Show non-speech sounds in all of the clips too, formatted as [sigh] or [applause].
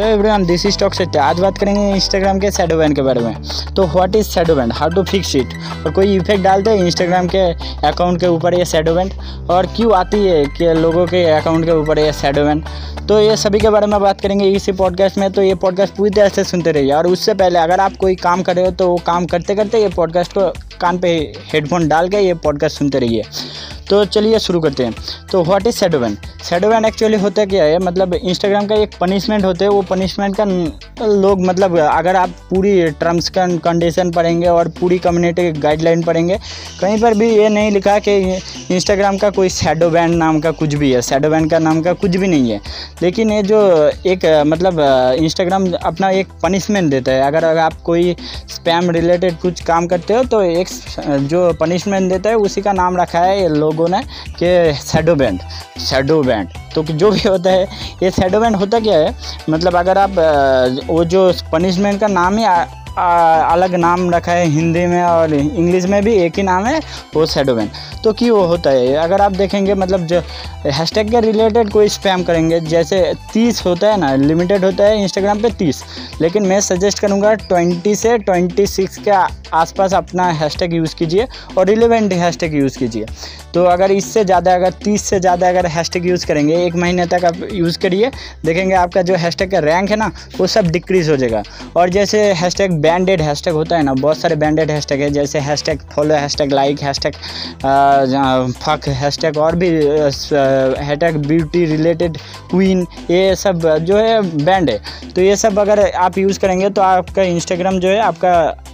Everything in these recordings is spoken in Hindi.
Hello everyone this is talk set आज बात करेंगे इंस्टाग्राम के शैडो बैन के बारे में। तो what is shadow ban how to fix it और कोई इफ़ेक्ट डालते हैं इंस्टाग्राम के अकाउंट के ऊपर ये शैडो बैन और क्यों आती है कि लोगों के अकाउंट के ऊपर ये शैडो बैन तो ये सभी के बारे में बात करेंगे इसी पॉडकास्ट में। तो ये पॉडकास्ट पूरी तरह से सुनते रहिए। और उससे पहले अगर आप कोई काम कर रहे हो तो वो काम करते करते ये पॉडकास्ट को कान पे हेडफोन डाल के ये पॉडकास्ट सुनते रहिए। तो चलिए शुरू करते हैं। तो what is shadow ban actually होता क्या है? मतलब इंस्टाग्राम का एक पनिशमेंट होता है, वो पनिशमेंट का लोग मतलब अगर आप पूरी टर्म्स का कंडीशन पढ़ेंगे और पूरी कम्युनिटी गाइडलाइन पढ़ेंगे, कहीं पर भी ये नहीं लिखा कि इंस्टाग्राम का कोई बैन नाम का कुछ भी है। बैन का नाम का कुछ भी नहीं है। लेकिन ये जो एक मतलब इंस्टाग्राम अपना एक पनिशमेंट देता है। अगर आप कोई स्पैम रिलेटेड कुछ काम करते हो तो एक जो पनिशमेंट देता है, उसी का नाम रखा है लोग है कि शेडो बैंड शेडो बैंड तो जो भी होता है, ये शेडो बैंड होता क्या है? मतलब अगर आप वो जो पनिशमेंट का नाम ही अलग नाम रखा है हिंदी में और इंग्लिश में भी एक ही नाम है वो शेडो बैन तो क्यों वो होता है? अगर आप देखेंगे मतलब जो हैशटैग के रिलेटेड कोई स्पैम करेंगे, जैसे तीस होता है ना लिमिटेड होता है इंस्टाग्राम पे तीस। लेकिन मैं सजेस्ट करूँगा ट्वेंटी से ट्वेंटी सिक्स के आसपास अपना हैशटैग यूज़ कीजिए और रिलेवेंट हैशटैग यूज़ कीजिए। तो अगर इससे ज़्यादा, अगर तीस से ज़्यादा अगर हैशटैग यूज़ करेंगे, एक महीने तक आप यूज़ करिए। देखेंगे आपका जो हैशटैग का रैंक है ना, वो सब डिक्रीज़ हो जाएगा। और जैसे हैशटैग बैंडेड हैशटैग होता है ना, बहुत सारे बैंडेड हैशटैग है, जैसे hashtag follow hashtag like hashtag fuck hashtag और भी हैशटैग ब्यूटी रिलेटेड क्वीन ये सब जो है बैंड है। तो ये सब अगर आप यूज़ करेंगे तो आपका इंस्टाग्राम जो है, आपका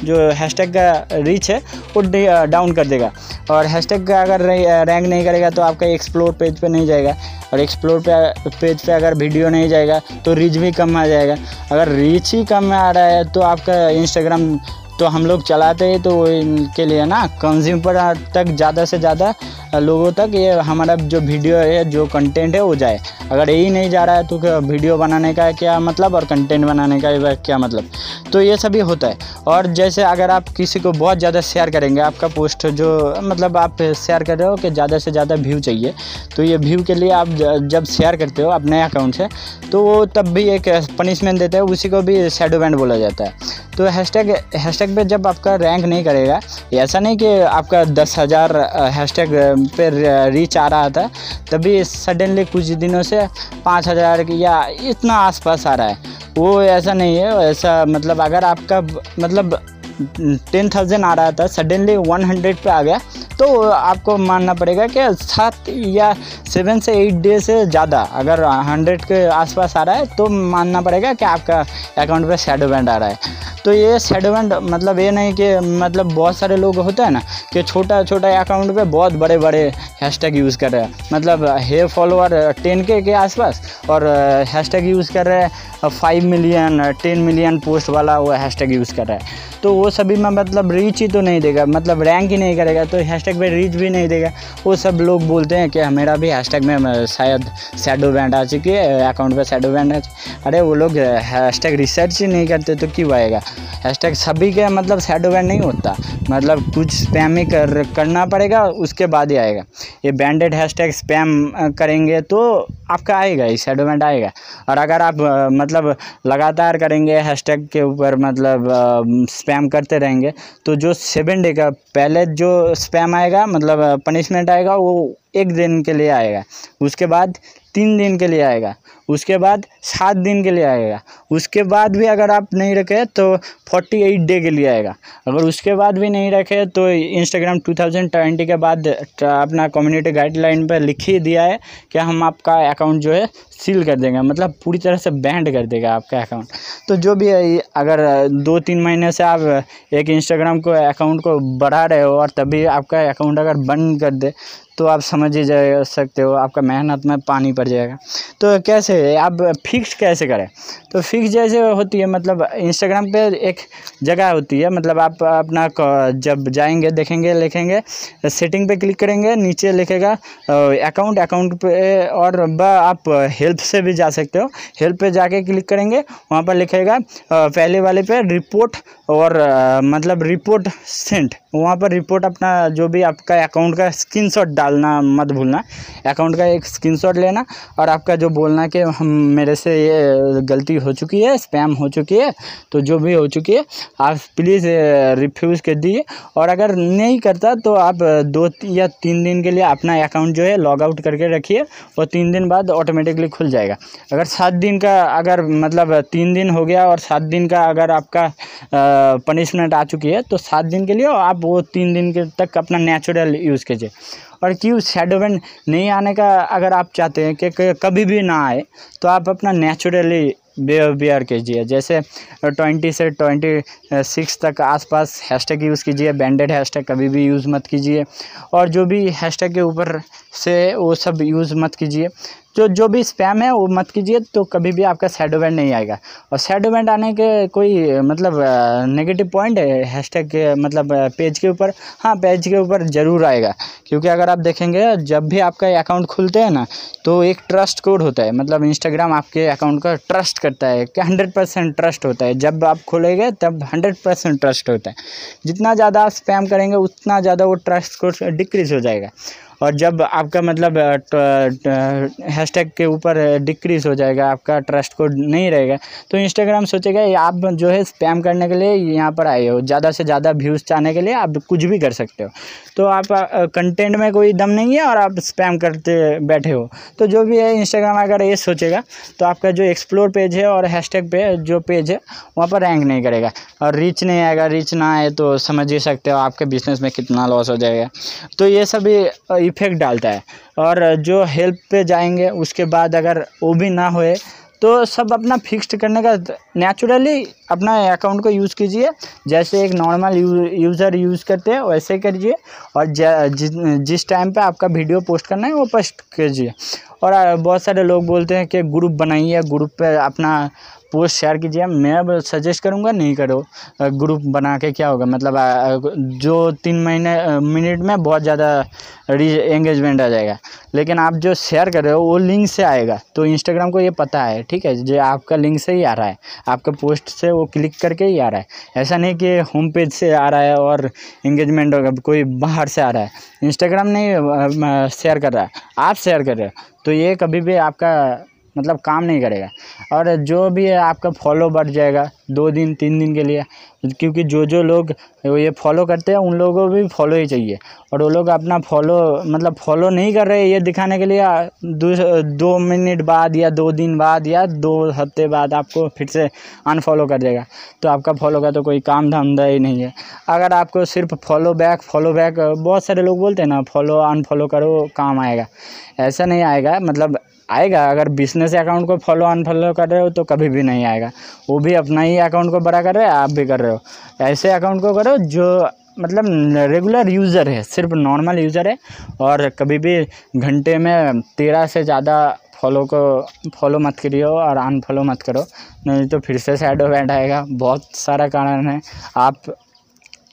जो हैशटैग का रीच है, वो डाउन कर देगा। और हैशटैग का अगर रैंक नहीं करेगा तो आपका एक्सप्लोर पेज पे नहीं जाएगा। और एक्सप्लोर पे पेज पे अगर वीडियो नहीं जाएगा तो रीच भी कम आ जाएगा। अगर रीच ही कम आ रहा है तो आपका इंस्टाग्राम तो हम लोग चलाते हैं तो इनके लिए ना कंज्यूमर तक ज़्यादा से ज़्यादा लोगों तक ये हमारा जो वीडियो है, जो कंटेंट है, वो जाए। अगर यही नहीं जा रहा है तो वीडियो बनाने का क्या मतलब और कंटेंट बनाने का क्या मतलब? तो ये सभी होता है। और जैसे अगर आप किसी को बहुत ज़्यादा शेयर करेंगे, आपका पोस्ट जो मतलब आप शेयर कर रहे हो कि ज़्यादा से ज़्यादा व्यू चाहिए तो ये व्यू के लिए आप जब शेयर करते हो अपने अकाउंट से तो वो तब भी एक पनिशमेंट देते हैं, उसी को भी शेडो बैंड बोला जाता है। तो हैशटैग हैशटैग पे जब आपका रैंक नहीं करेगा, ऐसा नहीं कि आपका दस हज़ार हैशटैग पे रीच आ रहा था, तभी सडनली कुछ दिनों से पाँच हज़ार या इतना आसपास आ रहा है। वो ऐसा नहीं है, ऐसा मतलब अगर आपका मतलब टेन थाउज़ेंड आ रहा था सडनली वन हंड्रेड पर आ गया तो आपको मानना पड़ेगा कि सात या सेवन से एट डे से ज़्यादा, अगर हंड्रेड के आसपास आ रहा है तो मानना पड़ेगा कि आपका अकाउंट पे शेडो बैंड आ रहा है। तो ये शेडो बैंड मतलब ये नहीं कि मतलब बहुत सारे लोग होते हैं ना, कि छोटा छोटा अकाउंट पे बहुत बड़े बड़े हैशटैग यूज़ कर रहे हैं। मतलब हे फॉलोअर टेन के के आसपास और हैशटैग यूज़ कर रहे हैं five million ten million post वाला वो हैशटैग यूज़ कर रहा है। तो वो सभी में मतलब रीच ही तो नहीं देगा मतलब रैंक ही नहीं करेगा तो हैशटैग पे रीच भी नहीं देगा। वो सब लोग बोलते हैं कि मेरा भी हैशटैग में शायद सैडो बैंड आ चुकी है अकाउंट पे सैडो बैंड आ अरे वो लोग हैशटैग रिसर्च ही नहीं करते तो क्यों आएगा? हैशटैग सभी के मतलब सैडो बैंड नहीं होता। मतलब कुछ स्पैम ही कर, करना पड़ेगा, उसके बाद ही आएगा। ये बैंडेड हैशटैग स्पैम करेंगे तो आपका आएगा ही सैडो बैंड आएगा। और अगर आप मतलब लगातार करेंगे हैशटैग के ऊपर मतलब स्पैम करते रहेंगे तो जो सेवन डे का, पहले जो स्पैम आएगा मतलब पनिशमेंट आएगा, वो एक दिन के लिए आएगा। उसके बाद तीन दिन के लिए आएगा। उसके बाद सात दिन के लिए आएगा। उसके बाद भी अगर आप नहीं रखे तो फोर्टी एट डे के लिए आएगा। अगर उसके बाद भी नहीं रखे तो इंस्टाग्राम टू थाउज़ेंड ट्वेंटी के बाद अपना कम्युनिटी गाइडलाइन पर लिख ही दिया है कि हम आपका अकाउंट जो है सील कर देंगे। मतलब पूरी तरह से बैंड कर देगा आपका अकाउंट तो जो भी है अगर दो तीन महीने से आप एक इंस्टाग्राम को अकाउंट को बढ़ा रहे हो और तभी आपका अकाउंट अगर बंद कर दे तो आप समझ ही जा सकते हो, आपका मेहनत में पानी पड़ जाएगा। तो कैसे आप फिक्स कैसे करें? तो फिक्स जैसे होती है मतलब इंस्टाग्राम पे एक जगह होती है मतलब आप अपना जब जाएँगे, देखेंगे, लिखेंगे सेटिंग पे क्लिक करेंगे, नीचे लिखेगा अकाउंट अकाउंट पे और आप हेल्प से भी जा सकते हो। हेल्प पे जाके क्लिक करेंगे, वहाँ पर लिखेगा पहले वाले पे रिपोर्ट और मतलब रिपोर्ट सेंट वहाँ पर रिपोर्ट अपना जो भी आपका अकाउंट का स्क्रीनशॉट डाल डालना मत भूलना। अकाउंट का एक स्क्रीनशॉट लेना और आपका जो बोलना कि हम मेरे से ये गलती हो चुकी है स्पैम हो चुकी है तो जो भी हो चुकी है, आप प्लीज़ रिफ्यूज़ कर दीजिए। और अगर नहीं करता तो आप दो या तीन दिन के लिए अपना अकाउंट जो है लॉग आउट करके रखिए, और तीन दिन बाद ऑटोमेटिकली खुल जाएगा। अगर सात दिन का, अगर मतलब तीन दिन हो गया और सात दिन का अगर आपका पनिशमेंट आ चुकी है तो सात दिन के लिए आप वो तीन दिन के तक अपना नेचुरल यूज़ कीजिए। और क्यों शेडो नहीं आने का अगर आप चाहते हैं कि कभी भी ना आए तो आप अपना नेचुरली बिहेवियर कीजिए। जैसे ट्वेंटी से ट्वेंटी सिक्स तक आसपास हैशटैग यूज़ कीजिए बैंडेड हैशटैग कभी भी यूज़ मत कीजिए। और जो भी हैशटैग के ऊपर से वो सब यूज़ मत कीजिए। जो जो भी स्पैम है, वो मत कीजिए तो कभी भी आपका सैडो बैंड नहीं आएगा। और सैडो बैंड आने के कोई मतलब नेगेटिव पॉइंट है हैशटैग के मतलब पेज के ऊपर हाँ पेज के ऊपर ज़रूर आएगा। क्योंकि अगर आप देखेंगे, जब भी आपका अकाउंट खुलते हैं ना तो एक ट्रस्ट कोड होता है। मतलब इंस्टाग्राम आपके अकाउंट का ट्रस्ट करता है कि हंड्रेड परसेंट ट्रस्ट होता है। जब आप खोलेंगे, तब हंड्रेड परसेंट ट्रस्ट होता है। जितना ज़्यादा आप स्पैम करेंगे, उतना ज़्यादा वो ट्रस्ट कोड डिक्रीज़ हो जाएगा। और जब आपका मतलब हैशटैग के ऊपर डिक्रीज हो जाएगा, आपका ट्रस्ट कोड नहीं रहेगा तो इंस्टाग्राम सोचेगा आप जो है स्पैम करने के लिए यहाँ पर आए हो। ज़्यादा से ज़्यादा व्यूज़ चाहने के लिए आप कुछ भी कर सकते हो। तो आप कंटेंट में कोई दम नहीं है और आप स्पैम करते बैठे हो। तो जो भी है इंस्टाग्राम अगर ये सोचेगा तो आपका जो एक्सप्लोर पेज है और हैशटैग पे जो पेज है, वहाँ पर रैंक नहीं करेगा। और रीच नहीं आएगा रीच ना आए तो समझ ही सकते हो आपके बिज़नेस में कितना लॉस हो जाएगा। तो ये सभी इफ़ेक्ट डालता है। और जो हेल्प पे जाएँगे, उसके बाद अगर वो भी ना होए तो सब अपना फिक्स्ड करने का नेचुरली अपना अकाउंट को यूज़ कीजिए। जैसे एक नॉर्मल यूज़र यूज़ करते हैं, वैसे करिए। और जिस टाइम पे आपका वीडियो पोस्ट करना है, वो पोस्ट कीजिए। और बहुत सारे लोग बोलते हैं कि ग्रुप बनाइए ग्रुप पे अपना पोस्ट शेयर कीजिए मैं अब सजेस्ट करूँगा, नहीं करो। ग्रुप बना के क्या होगा? मतलब जो तीन महीने मिनट में बहुत ज़्यादा एंगेजमेंट आ जाएगा। लेकिन आप जो शेयर कर रहे हो, वो लिंक से आएगा। तो इंस्टाग्राम को ये पता है, ठीक है? जो आपका लिंक से ही आ रहा है। आपका पोस्ट से वो क्लिक करके ही आ रहा है। ऐसा नहीं कि होम पेज से आ रहा है और इंगेजमेंट होगा, कोई बाहर से आ रहा है। इंस्टाग्राम नहीं शेयर कर रहा है। आप शेयर कर रहे हो। तो ये कभी भी आपका मतलब काम नहीं करेगा। और जो भी है, आपका फॉलो बढ़ जाएगा दो दिन, तीन दिन के लिए। क्योंकि जो जो लोग ये फॉलो करते हैं, उन लोगों को भी फॉलो ही चाहिए। और वो लोग अपना फॉलो मतलब फॉलो नहीं कर रहे ये दिखाने के लिए, दो दो मिनट बाद या दो दिन बाद या दो हफ़्ते बाद आपको फिर से अनफॉलो कर देगा। तो आपका फॉलो का तो कोई काम धंधा ही नहीं है। अगर आपको सिर्फ़ फॉलो बैक फॉलो बैक बहुत सारे लोग बोलते हैं ना फॉलो अनफॉलो करो, काम आएगा। ऐसा नहीं आएगा मतलब आएगा। अगर बिज़नेस अकाउंट को फॉलो अनफॉलो कर रहे हो तो कभी भी नहीं आएगा। वो भी अपना ही अकाउंट को बड़ा कर रहे हैं, आप भी कर रहे हो। ऐसे अकाउंट को करो जो मतलब रेगुलर यूज़र है, सिर्फ़ नॉर्मल यूज़र है और कभी भी घंटे में तेरह से ज़्यादा फॉलो को फॉलो मत करियो और अनफॉलो मत करो। नहीं तो फिर से सैड वैड आएगा। बहुत सारा कारण है। आप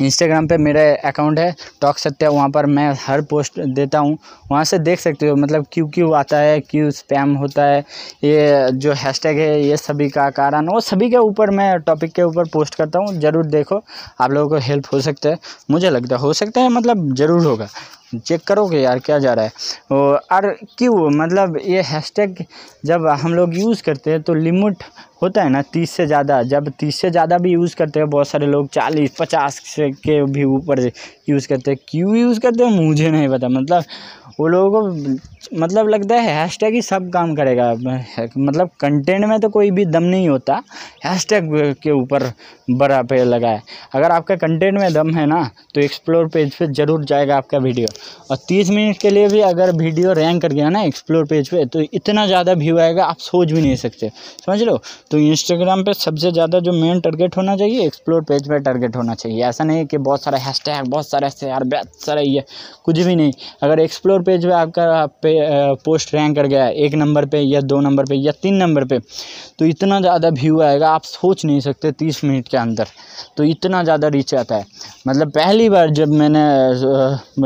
इंस्टाग्राम पे मेरा अकाउंट है टॉक सत्या वहाँ पर मैं हर पोस्ट देता हूँ। वहाँ से देख सकते हो मतलब क्यों क्यों आता है, क्यों स्पैम होता है, ये जो हैशटैग है, ये सभी का कारण। वो सभी के ऊपर मैं टॉपिक के ऊपर पोस्ट करता हूँ, ज़रूर देखो, आप लोगों को हेल्प हो सकता है। मुझे लगता है, हो सकता है मतलब ज़रूर होगा। चेक करोगे यार क्या जा रहा है? और क्यों? मतलब ये हैशटैग जब हम लोग यूज़ करते हैं तो लिमिट होता है ना तीस से ज़्यादा। जब तीस से ज़्यादा भी यूज़ करते हैं, बहुत सारे लोग चालीस, पचास से के भी ऊपर यूज़ करते हैं। क्यों यूज़ करते हैं? मुझे नहीं पता। मतलब वो लोगों को मतलब लगता है हैशटैग ही सब काम करेगा। मतलब कंटेंट में तो कोई भी दम नहीं होता। हैशटैग के ऊपर बड़ा पे लगा है। अगर आपका कंटेंट में दम है ना तो एक्सप्लोर पेज पे ज़रूर जाएगा आपका वीडियो और तीस मिनट के लिए भी अगर वीडियो रैंक कर गया ना एक्सप्लोर पेज पे तो इतना ज़्यादा व्यू आएगा, आप सोच भी नहीं सकते। समझ लो तो इंस्टाग्राम पर सबसे ज़्यादा जो मेन टारगेट होना चाहिए एक्सप्लोर पेज पर टारगेट होना चाहिए। ऐसा नहीं कि बहुत सारा हैशटैग बहुत सारा शेयर बहुत सारा ये, कुछ भी नहीं। अगर एक्सप्लोर पेज पर आपका पोस्ट रैंक कर गया है, एक नंबर पे या दो नंबर पे या तीन नंबर पे तो इतना ज़्यादा व्यू आएगा, आप सोच नहीं सकते तीस मिनट के अंदर तो इतना ज़्यादा रीच आता है। मतलब पहली बार जब मैंने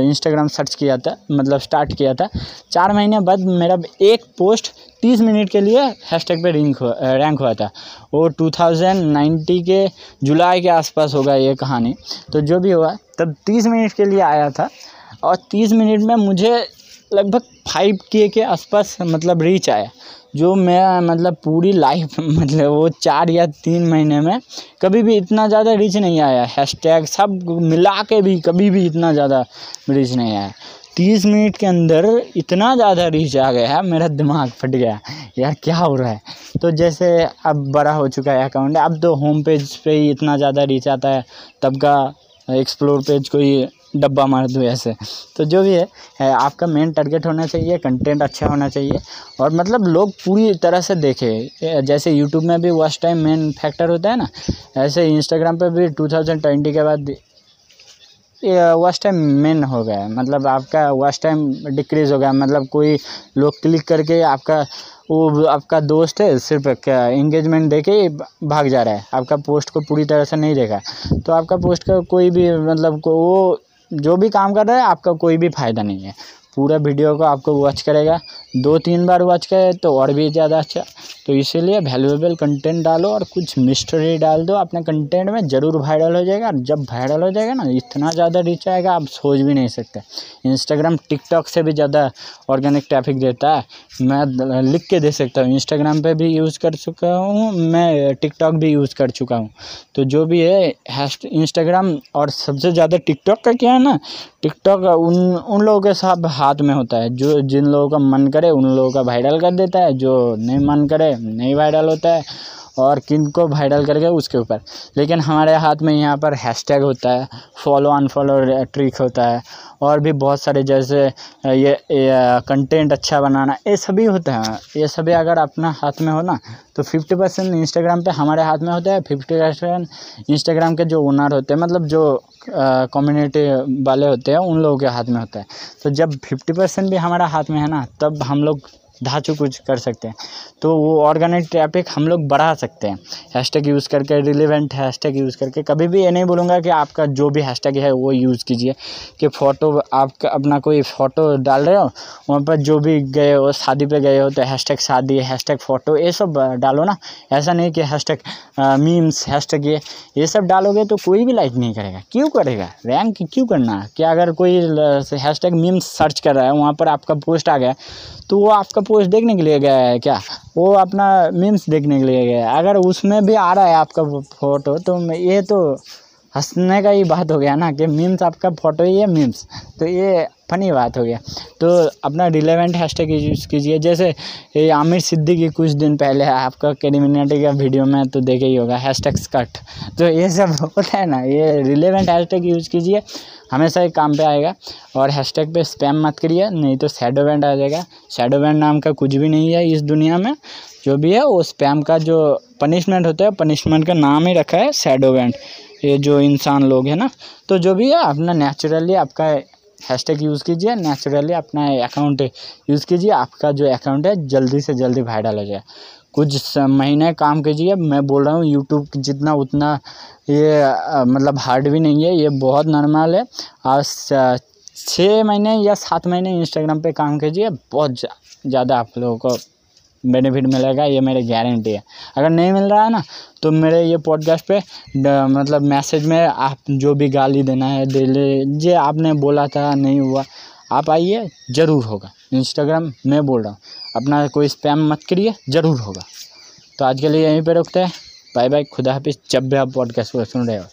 इंस्टाग्राम सर्च किया था मतलब स्टार्ट किया था, चार महीने बाद मेरा एक पोस्ट तीस मिनट के लिए हैशटैग पे रिंक हुआ रैंक हुआ था। वो टू थाउज़ेंड नाइन्टी के जुलाई के आसपास होगा ये कहानी। तो जो भी हुआ, तब तीस मिनट के लिए आया था, और तीस मिनट में मुझे लगभग फाइव के के आसपास मतलब रीच आया। जो मैं मतलब पूरी लाइफ [laughs] मतलब वो चार या तीन महीने में कभी भी इतना ज़्यादा रीच नहीं आया। हैशटैग सब मिला के भी कभी भी इतना ज़्यादा रीच नहीं आया। तीस मिनट के अंदर इतना ज़्यादा रीच आ गया है, मेरा दिमाग फट गया। यार क्या हो रहा है? तो जैसे अब बड़ा हो चुका है अकाउंट अब तो होम पेज पे ही इतना ज़्यादा रीच आता है, तब का एक्सप्लोर पेज को ही डब्बा मार दूँ ऐसे। तो जो भी है, है आपका मेन टारगेट होना चाहिए कंटेंट अच्छा होना चाहिए और मतलब लोग पूरी तरह से देखें। जैसे यूट्यूब में भी वॉच टाइम मेन फैक्टर होता है ना ऐसे इंस्टाग्राम पे भी टू थाउज़ेंड ट्वेंटी के बाद वॉच टाइम मेन हो गया मतलब आपका वॉच टाइम डिक्रीज़ हो गया मतलब कोई लोग क्लिक करके आपका वो आपका दोस्त है, सिर्फ़ क्या इंगेजमेंट दे के भाग जा रहा है। आपका पोस्ट को पूरी तरह से नहीं देखा। तो आपका पोस्ट का कोई भी मतलब को वो जो भी काम कर रहा है, आपका कोई भी फ़ायदा नहीं है। पूरा वीडियो को आपको वॉच करेगा। दो तीन बार वॉच करे तो और भी ज़्यादा अच्छा। तो इसीलिए वैल्यूएबल कंटेंट डालो और कुछ मिस्ट्री डाल दो, अपने कंटेंट में ज़रूर वायरल हो जाएगा। और जब वायरल हो जाएगा ना, इतना ज़्यादा रीच आएगा, आप सोच भी नहीं सकते। इंस्टाग्राम टिकटॉक से भी ज़्यादा ऑर्गेनिक ट्रैफ़िक देता है। मैं लिख के दे सकता हूँ इंस्टाग्राम पर भी यूज़ कर चुका हूँ, मैं टिकटॉक भी यूज़ कर चुका हूँ। तो जो भी है इंस्टाग्राम और सबसे ज़्यादा टिकटॉक का क्या है ना टिकटॉक उन उन लोगों के साथ हाथ में होता है। जो जिन लोगों का मन करे उन लोगों का वायरल कर देता है, जो नहीं मन करे, नहीं वायरल होता है। और किन को वायरल करके उसके ऊपर। लेकिन हमारे हाथ में यहाँ पर हैशटैग होता है फॉलो अनफॉलो ट्रिक होता है और भी बहुत सारे जैसे ये, ये कंटेंट अच्छा बनाना ये सभी होते हैं। ये सभी अगर अपना हाथ में हो ना तो फिफ्टी परसेंट इंस्टाग्राम पे हमारे हाथ में होता है फिफ्टी परसेंट इंस्टाग्राम के जो ओनर होते हैं मतलब जो कम्युनिटी वाले होते हैं उन लोगों के हाथ में होता है। तो जब फिफ्टी परसेंट भी हमारा हाथ में है ना तब हम लोग धाचु कुछ कर सकते हैं। तो वो ऑर्गेनिक ट्रैफ़िक हम लोग बढ़ा सकते हैं। हैशटैग यूज़ करके रिलेवेंट हैशटैग यूज़ करके। कभी भी ये नहीं बोलूँगा कि आपका जो भी हैशटैग है वो यूज़ कीजिए। कि फ़ोटो आप अपना कोई फ़ोटो डाल रहे हो, वहाँ पर जो भी गए हो, शादी पे गए हो तो हैशटैग शादी हैशटैग फ़ोटो ये सब डालो ना। ऐसा नहीं कि हैशटैग मीम्स हैशटैग ये ये सब डालोगे तो कोई भी लाइक नहीं करेगा। क्यों करेगा? रैंक क्यों करना? क्या अगर कोई हैशटैग मीम्स सर्च कर रहा है, वहाँ पर आपका पोस्ट आ गया तो वो आपका पोस्ट देखने के लिए गया है क्या? वो अपना मीम्स देखने के लिए गया है। अगर उसमें भी आ रहा है आपका फ़ोटो तो ये तो हंसने का ही बात हो गया ना कि मीम्स आपका फ़ोटो ही है मीम्स तो ये फनी बात हो गया। तो अपना रिलेवेंट हैशटैग यूज़ कीजिए। जैसे ये आमिर सिद्दीकी कुछ दिन पहले आपका कैरिमिनाटी का वीडियो में तो देखे ही होगा हैशटैग कट तो ये सब होता है ना, ये रिलेवेंट हैशटैग यूज़ कीजिए, हमेशा ही काम पे आएगा। और हैशटैग पे स्पैम मत करिए, नहीं तो सैडो बैंड आ जाएगा। सैडो बैंड नाम का कुछ भी नहीं है इस दुनिया में। जो भी है, वो स्पैम का जो पनिशमेंट होता है पनिशमेंट का नाम ही रखा है सैडो बैंड ये जो इंसान लोग हैं ना तो जो भी है, अपना नेचुरली आपका हैशटैग यूज़ कीजिए नेचुरली अपना अकाउंट यूज़ कीजिए, आपका जो अकाउंट है, जल्दी से जल्दी वायरल हो जाए। कुछ महीने काम कीजिए, मैं बोल रहा हूँ यूट्यूब जितना उतना ये मतलब हार्ड भी नहीं है, ये बहुत नॉर्मल है। और छः महीने या सात महीने इंस्टाग्राम पे काम कीजिए, बहुत ज़्यादा आप लोगों को बेनिफिट मिलेगा, ये मेरी गारंटी है। अगर नहीं मिल रहा है ना तो मेरे ये पॉडकास्ट पे मतलब मैसेज में आप जो भी गाली देना है दे लीजिए आपने बोला था, नहीं हुआ, आप आइए, ज़रूर होगा। इंस्टाग्राम मैं बोल रहा हूँ, अपना कोई स्पैम मत करिए, ज़रूर होगा। तो आज के लिए यहीं पे रुकते हैं। बाय बाय खुदा हाफिज़। जब भी आप पॉडकास्ट को सुन रहे हो।